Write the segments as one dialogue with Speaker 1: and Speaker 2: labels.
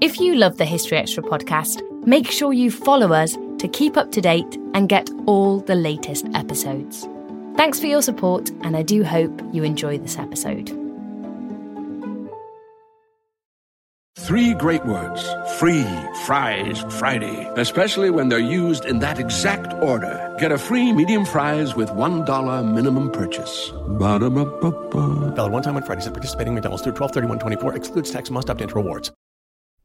Speaker 1: If you love the History Extra podcast, make sure you follow us to keep up to date and get all the latest episodes. Thanks for your support, and I do hope you enjoy this episode.
Speaker 2: Three great words free fries Friday, especially when they're used in that exact order. Get a free medium fries with $1 minimum purchase. Ba-da-ba-ba-ba.
Speaker 3: Valid one time on Fridays at participating McDonald's through 12 24 excludes tax, must opt into rewards.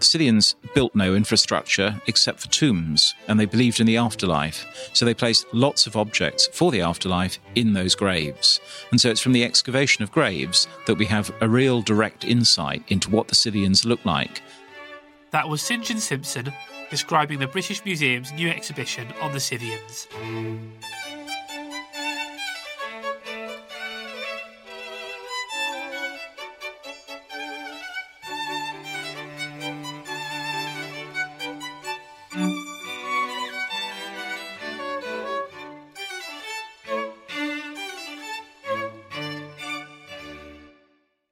Speaker 4: Scythians built no infrastructure except for tombs, and they believed in the afterlife. So they placed lots of objects for the afterlife in those graves. And so it's from the excavation of graves that we have a real direct insight into what the Scythians look like.
Speaker 5: That was St John Simpson describing the British Museum's new exhibition on the Scythians.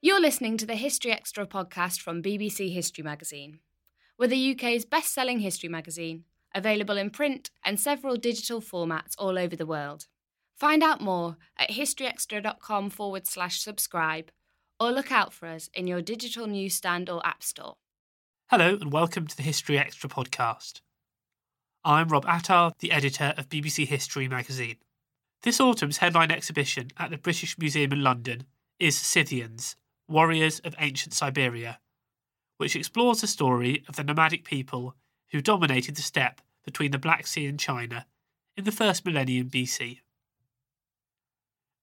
Speaker 1: You're listening to the History Extra podcast from BBC History Magazine. We're the UK's best selling history magazine, available in print and several digital formats all over the world. Find out more at historyextra.com forward slash subscribe or look out for us in your digital newsstand or app store.
Speaker 5: Hello and welcome to the History Extra podcast. I'm Rob Attar, the editor of BBC History magazine. This autumn's headline exhibition at the British Museum in London is Scythians, Warriors of Ancient Siberia, which explores the story of the nomadic people who dominated the steppe between the Black Sea and China in the first millennium BC.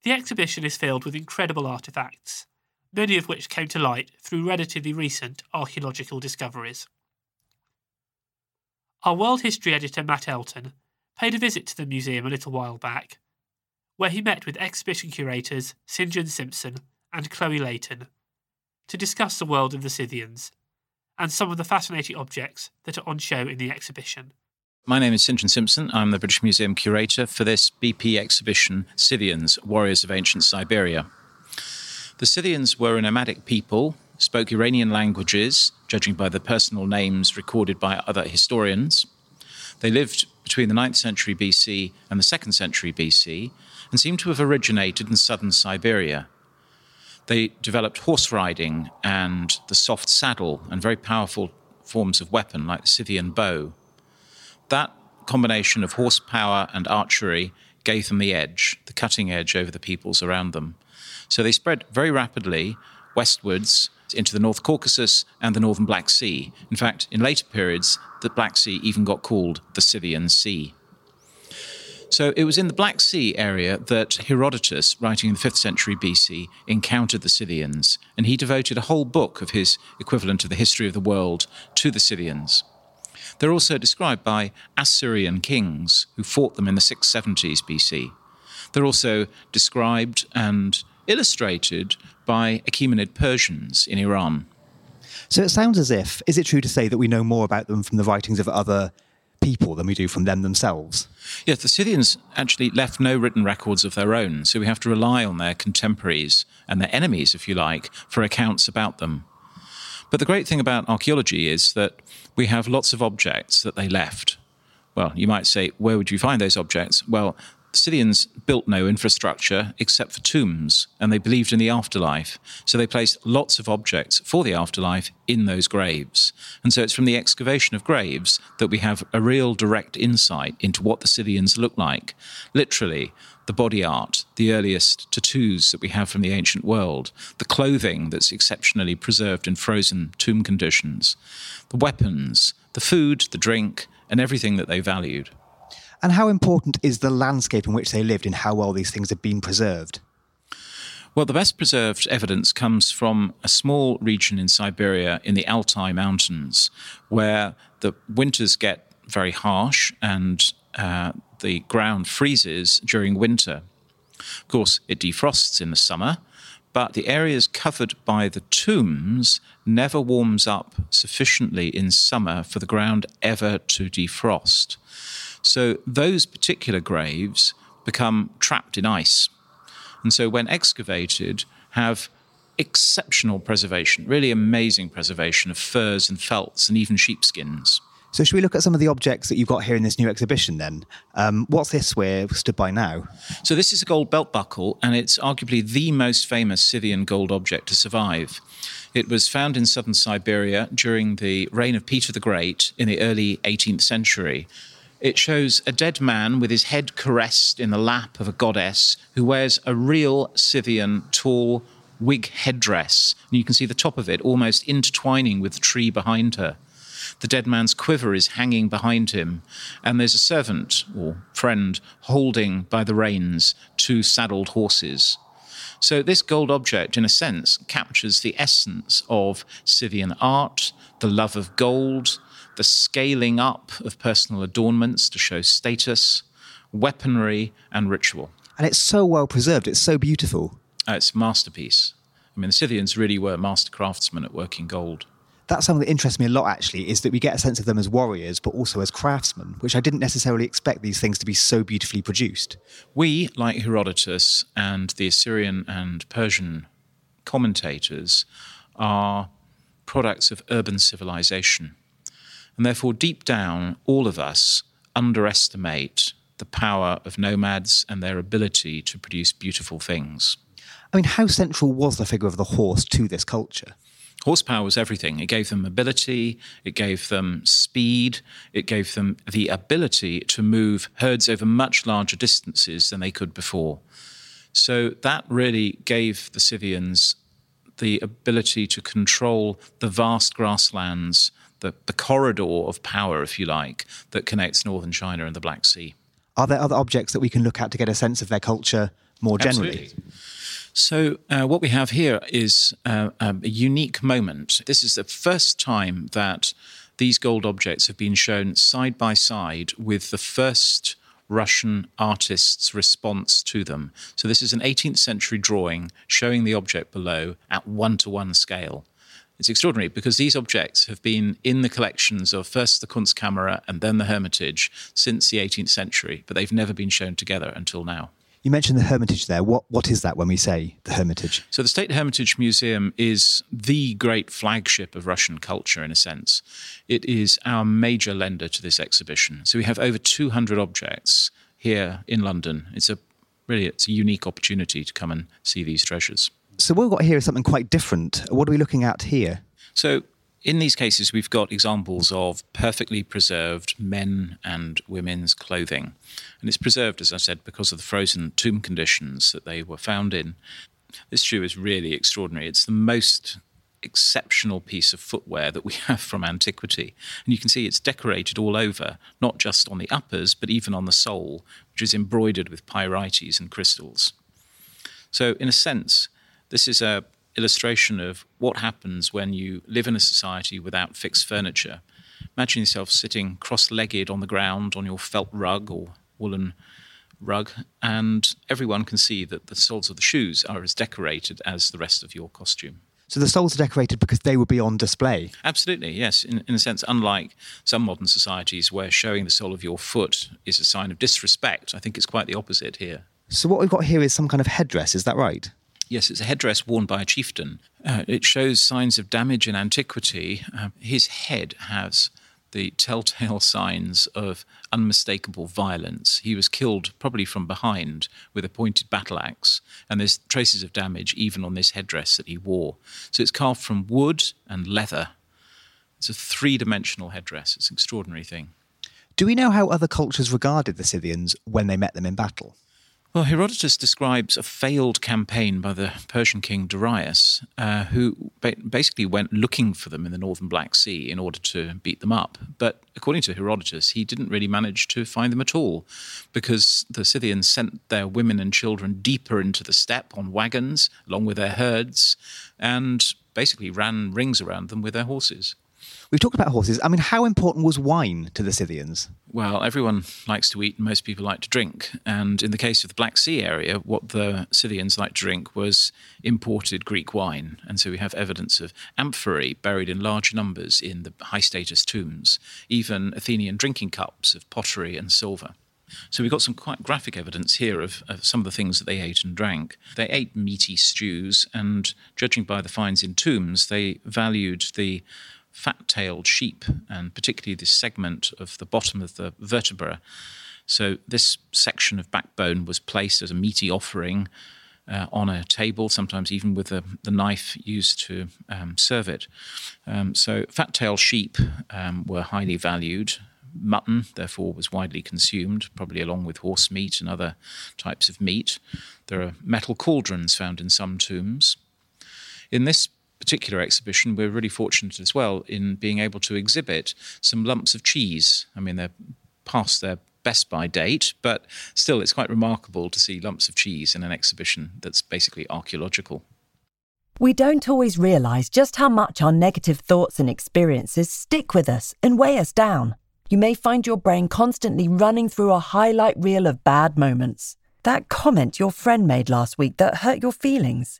Speaker 5: The exhibition is filled with incredible artefacts, many of which came to light through relatively recent archaeological discoveries. Our world history editor Matt Elton paid a visit to the museum a little while back, where he met with exhibition curators St John Simpson and Chloe Leighton to discuss the world of the Scythians and some of the fascinating objects that are on show in the exhibition.
Speaker 4: My name is St Simpson. I'm the British Museum curator for this BP exhibition, Scythians, Warriors of Ancient Siberia. The Scythians were a nomadic people, spoke Iranian languages, judging by the personal names recorded by other historians. They lived between the 9th century BC and the 2nd century BC and seem to have originated in southern Siberia. They developed horse riding and the soft saddle and very powerful forms of weapon like the Scythian bow. That combination of horsepower and archery gave them the edge, the cutting edge over the peoples around them. So they spread very rapidly westwards into the North Caucasus and the northern Black Sea. In fact, in later periods, the Black Sea even got called the Scythian Sea. So it was in the Black Sea area that Herodotus, writing in the 5th century BC, encountered the Scythians, and he devoted a whole book of his equivalent of the history of the world to the Scythians. They're also described by Assyrian kings who fought them in the 670s BC. They're also described and illustrated by Achaemenid Persians in Iran.
Speaker 6: So it sounds as if, is it true to say that we know more about them from the writings of other people than we do from them themselves?
Speaker 4: Yes, the Scythians actually left no written records of their own, so we have to rely on their contemporaries and their enemies, if you like, for accounts about them. But the great thing about archaeology is that we have lots of objects that they left. Well, you might say, where would you find those objects? Well, the Scythians built no infrastructure except for tombs, and they believed in the afterlife. So they placed lots of objects for the afterlife in those graves. And so it's from the excavation of graves that we have a real direct insight into what the Scythians looked like. Literally, the body art, the earliest tattoos that we have from the ancient world, the clothing that's exceptionally preserved in frozen tomb conditions, the weapons, the food, the drink, and everything that they valued.
Speaker 6: And how important is the landscape in which they lived in how well these things have been preserved?
Speaker 4: Well, the best preserved evidence comes from a small region in Siberia in the Altai Mountains, where the winters get very harsh and uh, the ground freezes during winter. Of course, it defrosts in the summer, but the areas covered by the tombs never warms up sufficiently in summer for the ground ever to defrost. So those particular graves become trapped in ice. And so when excavated, have exceptional preservation, really amazing preservation of furs and felts and even sheepskins.
Speaker 6: So, should we look at some of the objects that you've got here in this new exhibition then? Um, what's this we're stood by now?
Speaker 4: So, this is a gold belt buckle, and it's arguably the most famous Scythian gold object to survive. It was found in southern Siberia during the reign of Peter the Great in the early 18th century. It shows a dead man with his head caressed in the lap of a goddess who wears a real Scythian tall wig headdress. And you can see the top of it almost intertwining with the tree behind her. The dead man's quiver is hanging behind him, and there's a servant or friend holding by the reins two saddled horses. So, this gold object, in a sense, captures the essence of Scythian art, the love of gold, the scaling up of personal adornments to show status, weaponry, and ritual.
Speaker 6: And it's so well preserved, it's so beautiful.
Speaker 4: Uh, it's a masterpiece. I mean, the Scythians really were master craftsmen at working gold.
Speaker 6: That's something that interests me a lot, actually, is that we get a sense of them as warriors, but also as craftsmen, which I didn't necessarily expect these things to be so beautifully produced.
Speaker 4: We, like Herodotus and the Assyrian and Persian commentators, are products of urban civilization. And therefore, deep down, all of us underestimate the power of nomads and their ability to produce beautiful things.
Speaker 6: I mean, how central was the figure of the horse to this culture?
Speaker 4: Horsepower was everything. It gave them mobility, it gave them speed, it gave them the ability to move herds over much larger distances than they could before. So that really gave the Scythians the ability to control the vast grasslands the, the corridor of power, if you like, that connects northern China and the Black Sea.
Speaker 6: Are there other objects that we can look at to get a sense of their culture more generally?
Speaker 4: Absolutely. So, uh, what we have here is uh, um, a unique moment. This is the first time that these gold objects have been shown side by side with the first Russian artist's response to them. So, this is an 18th century drawing showing the object below at one to one scale. It's extraordinary because these objects have been in the collections of first the Kunstkamera and then the Hermitage since the 18th century, but they've never been shown together until now.
Speaker 6: You mentioned the Hermitage there. What what is that when we say the Hermitage?
Speaker 4: So the State Hermitage Museum is the great flagship of Russian culture in a sense. It is our major lender to this exhibition. So we have over 200 objects here in London. It's a really it's a unique opportunity to come and see these treasures.
Speaker 6: So what we've got here is something quite different. What are we looking at here?
Speaker 4: So in these cases, we've got examples of perfectly preserved men and women's clothing. And it's preserved, as I said, because of the frozen tomb conditions that they were found in. This shoe is really extraordinary. It's the most exceptional piece of footwear that we have from antiquity. And you can see it's decorated all over, not just on the uppers, but even on the sole, which is embroidered with pyrites and crystals. So, in a sense, this is a illustration of what happens when you live in a society without fixed furniture. Imagine yourself sitting cross-legged on the ground on your felt rug or woolen rug, and everyone can see that the soles of the shoes are as decorated as the rest of your costume.
Speaker 6: So the soles are decorated because they would be on display.
Speaker 4: Absolutely, yes. In, in a sense, unlike some modern societies where showing the sole of your foot is a sign of disrespect, I think it's quite the opposite here.
Speaker 6: So what we've got here is some kind of headdress, is that right?
Speaker 4: Yes, it's a headdress worn by a chieftain. Uh, it shows signs of damage in antiquity. Uh, his head has the telltale signs of unmistakable violence. He was killed probably from behind with a pointed battle axe, and there's traces of damage even on this headdress that he wore. So it's carved from wood and leather. It's a three dimensional headdress. It's an extraordinary thing.
Speaker 6: Do we know how other cultures regarded the Scythians when they met them in battle?
Speaker 4: Well, Herodotus describes a failed campaign by the Persian king Darius, uh, who ba- basically went looking for them in the northern Black Sea in order to beat them up. But according to Herodotus, he didn't really manage to find them at all because the Scythians sent their women and children deeper into the steppe on wagons along with their herds and basically ran rings around them with their horses.
Speaker 6: We've talked about horses. I mean, how important was wine to the Scythians?
Speaker 4: Well, everyone likes to eat and most people like to drink. And in the case of the Black Sea area, what the Scythians liked to drink was imported Greek wine. And so we have evidence of amphorae buried in large numbers in the high status tombs, even Athenian drinking cups of pottery and silver. So we've got some quite graphic evidence here of, of, some of the things that they ate and drank. They ate meaty stews, and judging by the finds in tombs, they valued the fat tailed sheep, and particularly this segment of the bottom of the vertebra. So, this section of backbone was placed as a meaty offering uh, on a table, sometimes even with the, the knife used to um, serve it. Um, so, fat tailed sheep um, were highly valued. Mutton, therefore, was widely consumed, probably along with horse meat and other types of meat. There are metal cauldrons found in some tombs. In this particular exhibition, we're really fortunate as well in being able to exhibit some lumps of cheese. I mean, they're past their best by date, but still, it's quite remarkable to see lumps of cheese in an exhibition that's basically archaeological.
Speaker 7: We don't always realise just how much our negative thoughts and experiences stick with us and weigh us down. You may find your brain constantly running through a highlight reel of bad moments. That comment your friend made last week that hurt your feelings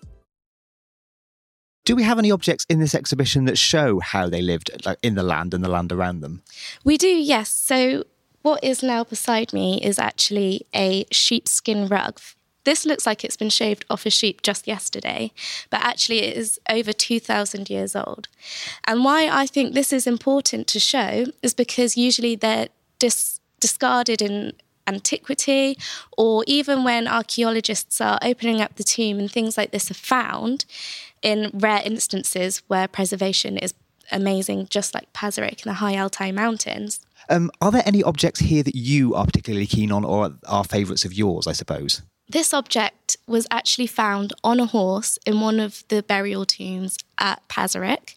Speaker 6: Do we have any objects in this exhibition that show how they lived like, in the land and the land around them?
Speaker 8: We do, yes. So, what is now beside me is actually a sheepskin rug. This looks like it's been shaved off a sheep just yesterday, but actually it is over 2,000 years old. And why I think this is important to show is because usually they're dis- discarded in antiquity, or even when archaeologists are opening up the tomb and things like this are found, in rare instances where preservation is amazing, just like Pazyryk in the high Altai mountains.
Speaker 6: Um, are there any objects here that you are particularly keen on or are favourites of yours, I suppose?
Speaker 8: This object was actually found on a horse in one of the burial tombs at Pazyryk,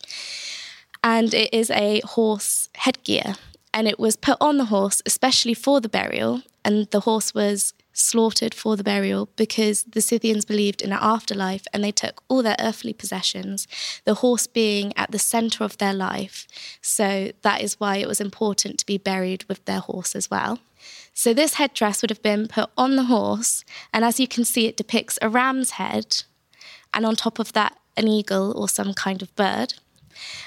Speaker 8: and it is a horse headgear. and it was put on the horse, especially for the burial, and the horse was slaughtered for the burial because the Scythians believed in an afterlife and they took all their earthly possessions, the horse being at the center of their life. So that is why it was important to be buried with their horse as well. So this headdress would have been put on the horse, and as you can see, it depicts a ram's head, and on top of that, an eagle or some kind of bird.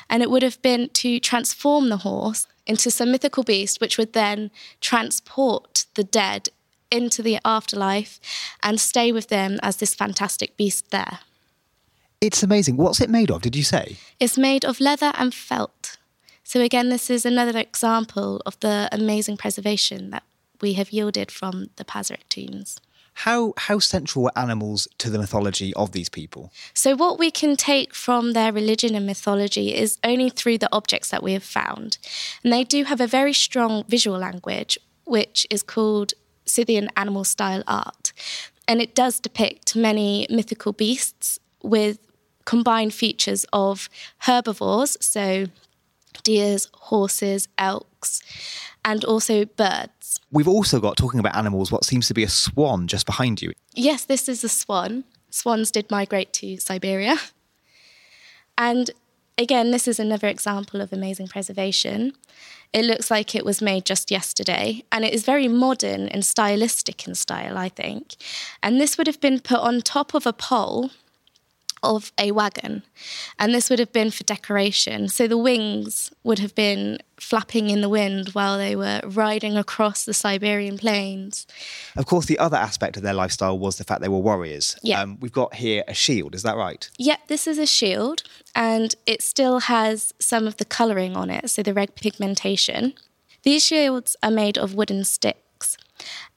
Speaker 8: And it would have been to transform the horse into some mythical beast, which would then transport the dead into the afterlife and stay with them as this fantastic beast there.
Speaker 6: It's amazing. What's it made of, did you say?
Speaker 8: It's made of leather and felt. So, again, this is another example of the amazing preservation that we have yielded from the Pazyryk tombs.
Speaker 6: How, how central were animals to the mythology of these people?
Speaker 8: So, what we can take from their religion and mythology is only through the objects that we have found. And they do have a very strong visual language, which is called Scythian animal style art. And it does depict many mythical beasts with combined features of herbivores, so deers, horses, elks, and also birds.
Speaker 6: We've also got, talking about animals, what seems to be a swan just behind you.
Speaker 8: Yes, this is a swan. Swans did migrate to Siberia. And again, this is another example of amazing preservation. It looks like it was made just yesterday, and it is very modern and stylistic in style, I think. And this would have been put on top of a pole of a wagon, and this would have been for decoration. So the wings would have been flapping in the wind while they were riding across the Siberian plains.
Speaker 6: Of course, the other aspect of their lifestyle was the fact they were warriors.
Speaker 8: Yeah.
Speaker 6: Um, we've got here a shield, is that right?
Speaker 8: Yep, this is a shield, and it still has some of the colouring on it, so the red pigmentation. These shields are made of wooden sticks.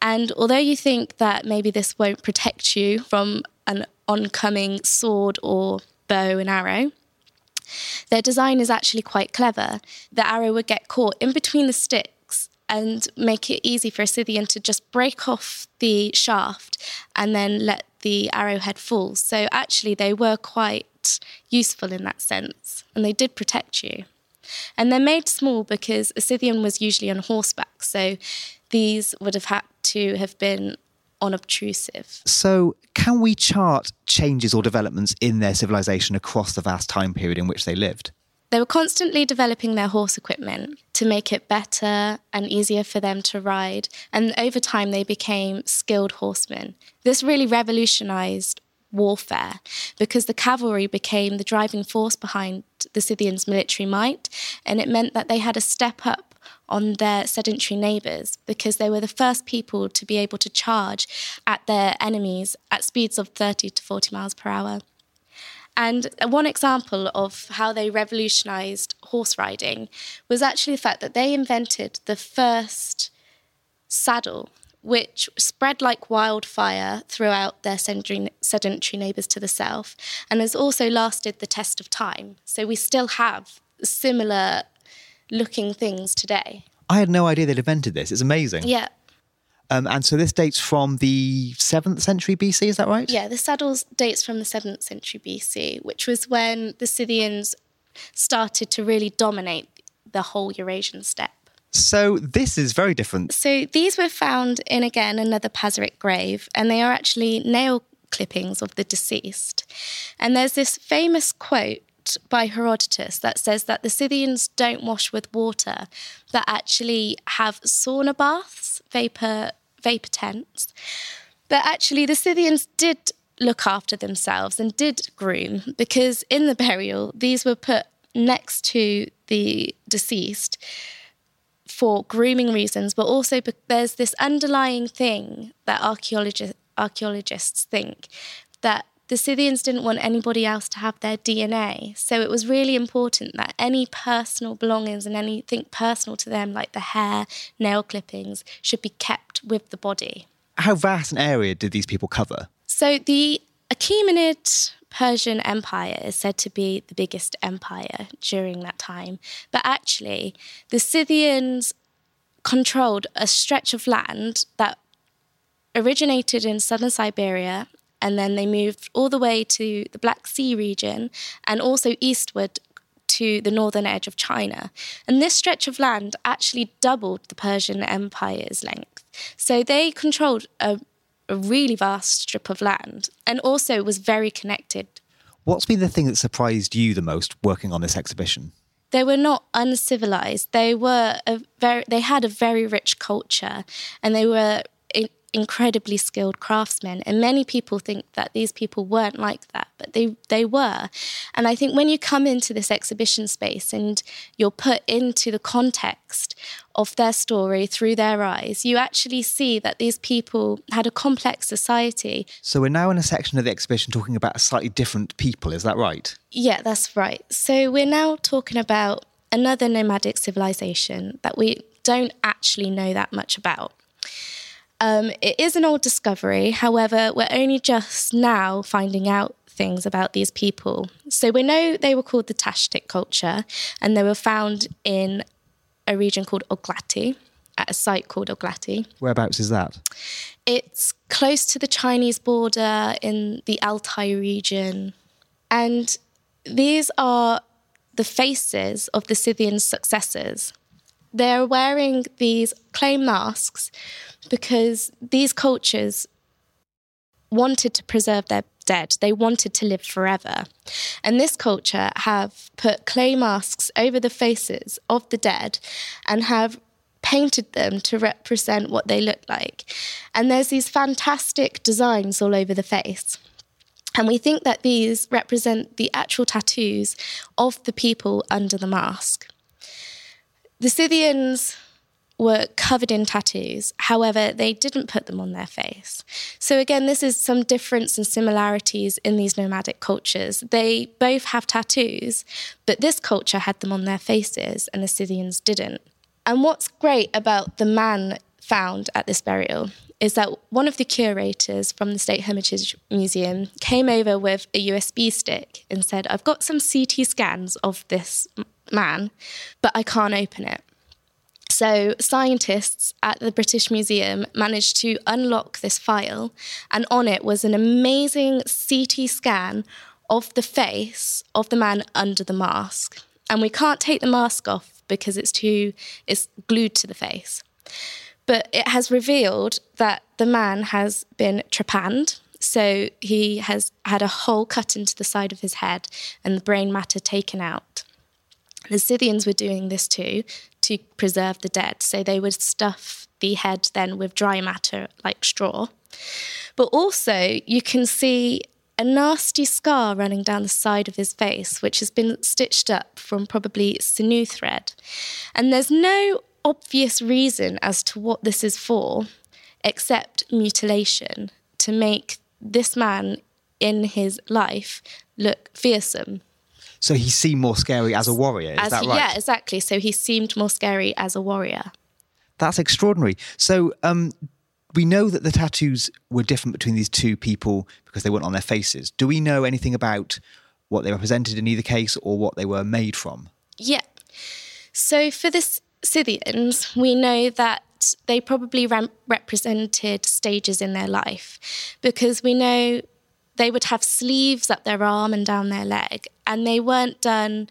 Speaker 8: And although you think that maybe this won't protect you from an oncoming sword or bow and arrow, their design is actually quite clever. The arrow would get caught in between the sticks and make it easy for a Scythian to just break off the shaft and then let the arrowhead fall. So actually, they were quite useful in that sense, and they did protect you. And they're made small because a Scythian was usually on horseback, so these would have had to have been unobtrusive.
Speaker 6: So, can we chart changes or developments in their civilization across the vast time period in which they lived?
Speaker 8: They were constantly developing their horse equipment to make it better and easier for them to ride, and over time they became skilled horsemen. This really revolutionized warfare because the cavalry became the driving force behind the Scythians' military might, and it meant that they had a step up on their sedentary neighbours because they were the first people to be able to charge at their enemies at speeds of 30 to 40 miles per hour. And one example of how they revolutionized horse riding was actually the fact that they invented the first saddle, which spread like wildfire throughout their sedentary neighbours to the south and has also lasted the test of time. So we still have similar looking things today.
Speaker 6: I had no idea they'd invented this. It's amazing.
Speaker 8: Yeah.
Speaker 6: Um, and so this dates from the 7th century BC, is that right?
Speaker 8: Yeah, the saddles dates from the 7th century BC, which was when the Scythians started to really dominate the whole Eurasian steppe.
Speaker 6: So this is very different.
Speaker 8: So these were found in again another Pazyryk grave, and they are actually nail clippings of the deceased. And there's this famous quote by Herodotus that says that the Scythians don't wash with water, but actually have sauna baths, vapor vapor tents. But actually, the Scythians did look after themselves and did groom because in the burial, these were put next to the deceased for grooming reasons, but also there's this underlying thing that archaeologists archaeologists think that the Scythians didn't want anybody else to have their DNA. So it was really important that any personal belongings and anything personal to them, like the hair, nail clippings, should be kept with the body.
Speaker 6: How vast an area did these people cover?
Speaker 8: So the Achaemenid Persian Empire is said to be the biggest empire during that time. But actually, the Scythians controlled a stretch of land that originated in southern Siberia and then they moved all the way to the Black Sea region and also eastward to the northern edge of China. And this stretch of land actually doubled the Persian Empire's length. So they controlled a, a really vast strip of land and also was very connected.
Speaker 6: What's been the thing that surprised you the most working on this exhibition?
Speaker 8: They were not uncivilized. They were a very they had a very rich culture and they were incredibly skilled craftsmen and many people think that these people weren't like that but they they were. And i think when you come into this exhibition space and you're put into the context of their story through their eyes you actually see that these people had a complex society.
Speaker 6: So we're now in a section of the exhibition talking about a slightly different people is that right?
Speaker 8: Yeah that's right. So we're now talking about another nomadic civilization that we don't actually know that much about um, it is an old discovery, however, we're only just now finding out things about these people. So we know they were called the Tashtik culture, and they were found in a region called Oglakhty, at a site called Oglakhty.
Speaker 6: Whereabouts is that?
Speaker 8: It's close to the Chinese border in the Altai region. And these are the faces of the Scythian successors. They're wearing these clay masks because these cultures wanted to preserve their dead. They wanted to live forever. And this culture have put clay masks over the faces of the dead and have painted them to represent what they look like. And there's these fantastic designs all over the face. And we think that these represent the actual tattoos of the people under the mask. The Scythians were covered in tattoos. However, they didn't put them on their face. So, again, this is some difference and similarities in these nomadic cultures. They both have tattoos, but this culture had them on their faces and the Scythians didn't. And what's great about the man found at this burial is that one of the curators from the State Hermitage Museum came over with a USB stick and said, I've got some CT scans of this man, but I can't open it. So, scientists at the British Museum managed to unlock this file, and on it was an amazing CT scan of the face of the man under the mask. And we can't take the mask off because it's too it's glued to the face. But it has revealed that the man has been trepanned, so he has had a hole cut into the side of his head and the brain matter taken out. The Scythians were doing this too to preserve the dead. So they would stuff the head then with dry matter like straw. But also, you can see a nasty scar running down the side of his face, which has been stitched up from probably sinew thread. And there's no obvious reason as to what this is for, except mutilation to make this man in his life look fearsome
Speaker 6: so he seemed more scary as a warrior. Is
Speaker 8: as,
Speaker 6: that right?
Speaker 8: Yeah, exactly. So he seemed more scary as a warrior.
Speaker 6: That's extraordinary. So um, we know that the tattoos were different between these two people because they weren't on their faces. Do we know anything about what they represented in either case or what they were made from?
Speaker 8: Yeah. So for the Scythians, we know that they probably represented stages in their life because we know they would have sleeves up their arm and down their leg, and they weren't done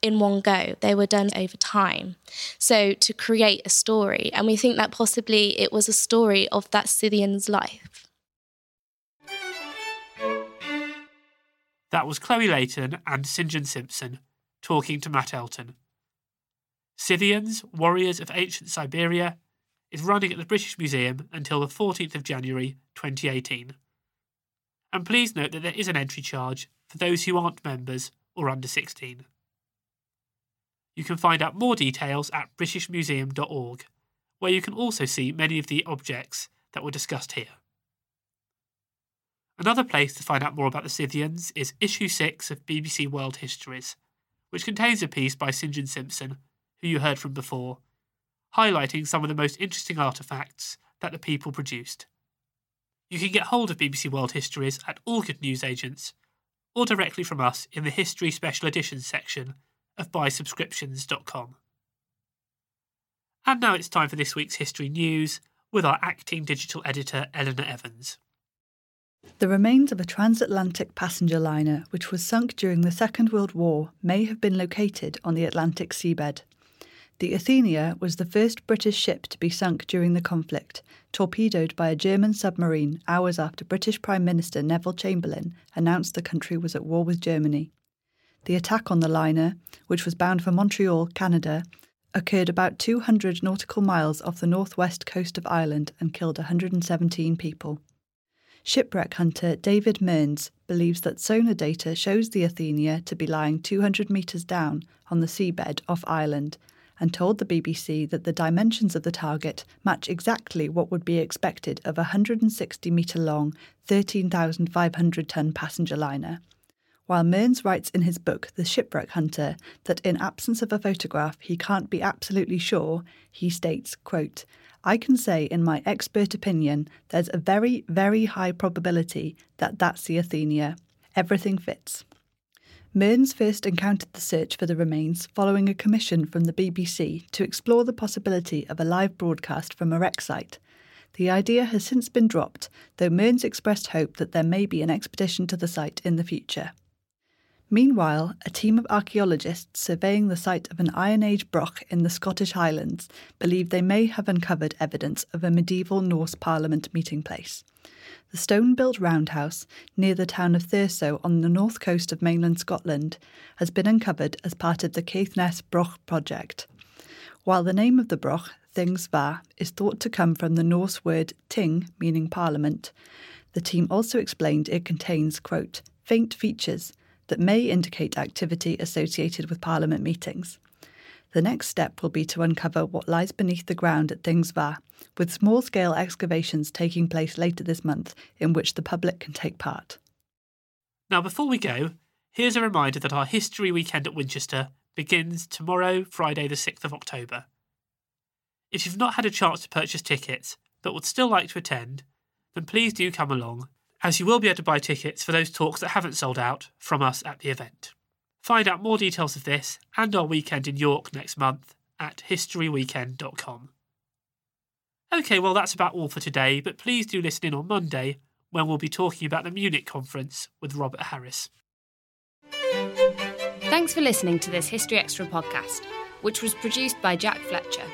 Speaker 8: in one go. They were done over time. So to create a story, and we think that possibly it was a story of that Scythian's life.
Speaker 5: That was Chloe Leighton and St John Simpson talking to Matt Elton. Scythians, Warriors of Ancient Siberia, is running at the British Museum until the 14th of January 2018 and please note that there is an entry charge for those who aren't members or under 16. You can find out more details at britishmuseum.org, where you can also see many of the objects that were discussed here. Another place to find out more about the Scythians is issue 6 of BBC World Histories, which contains a piece by St John Simpson, who you heard from before, highlighting some of the most interesting artefacts that the people produced. You can get hold of BBC World Histories at all good newsagents or directly from us in the History Special Editions section of buysubscriptions.com. And now it's time for this week's history news with our acting digital editor Eleanor Evans.
Speaker 9: The remains of a transatlantic passenger liner which was sunk during the Second World War may have been located on the Atlantic seabed. The Athenia was the first British ship to be sunk during the conflict, torpedoed by a German submarine hours after British Prime Minister Neville Chamberlain announced the country was at war with Germany. The attack on the liner, which was bound for Montreal, Canada, occurred about 200 nautical miles off the northwest coast of Ireland and killed 117 people. Shipwreck hunter David Mearns believes that sonar data shows the Athenia to be lying 200 metres down on the seabed off Ireland and told the BBC that the dimensions of the target match exactly what would be expected of a 160 metre long, 13,500 tonne passenger liner. While Mearns writes in his book, The Shipwreck Hunter, that in absence of a photograph he can't be absolutely sure, he states, quote, I can say, in my expert opinion, there's a very, very high probability that that's the Athenia. Everything fits. Mearns first encountered the search for the remains following a commission from the BBC to explore the possibility of a live broadcast from a wreck site. The idea has since been dropped, though Mearns expressed hope that there may be an expedition to the site in the future. Meanwhile, a team of archaeologists surveying the site of an Iron Age broch in the Scottish Highlands believe they may have uncovered evidence of a medieval Norse parliament meeting place. The stone built roundhouse near the town of Thurso on the north coast of mainland Scotland has been uncovered as part of the Caithness Broch project. While the name of the broch, Thing's Va, is thought to come from the Norse word ting, meaning parliament, the team also explained it contains, quote, faint features that may indicate activity associated with parliament meetings. The next step will be to uncover what lies beneath the ground at Things with small scale excavations taking place later this month in which the public can take part.
Speaker 5: Now, before we go, here's a reminder that our History Weekend at Winchester begins tomorrow, Friday, the 6th of October. If you've not had a chance to purchase tickets but would still like to attend, then please do come along, as you will be able to buy tickets for those talks that haven't sold out from us at the event. Find out more details of this and our weekend in York next month at historyweekend.com. Okay, well, that's about all for today, but please do listen in on Monday when we'll be talking about the Munich conference with Robert Harris.
Speaker 1: Thanks for listening to this History Extra podcast, which was produced by Jack Fletcher.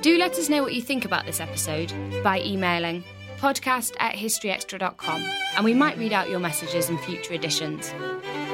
Speaker 1: Do let us know what you think about this episode by emailing podcast at historyextra.com, and we might read out your messages in future editions.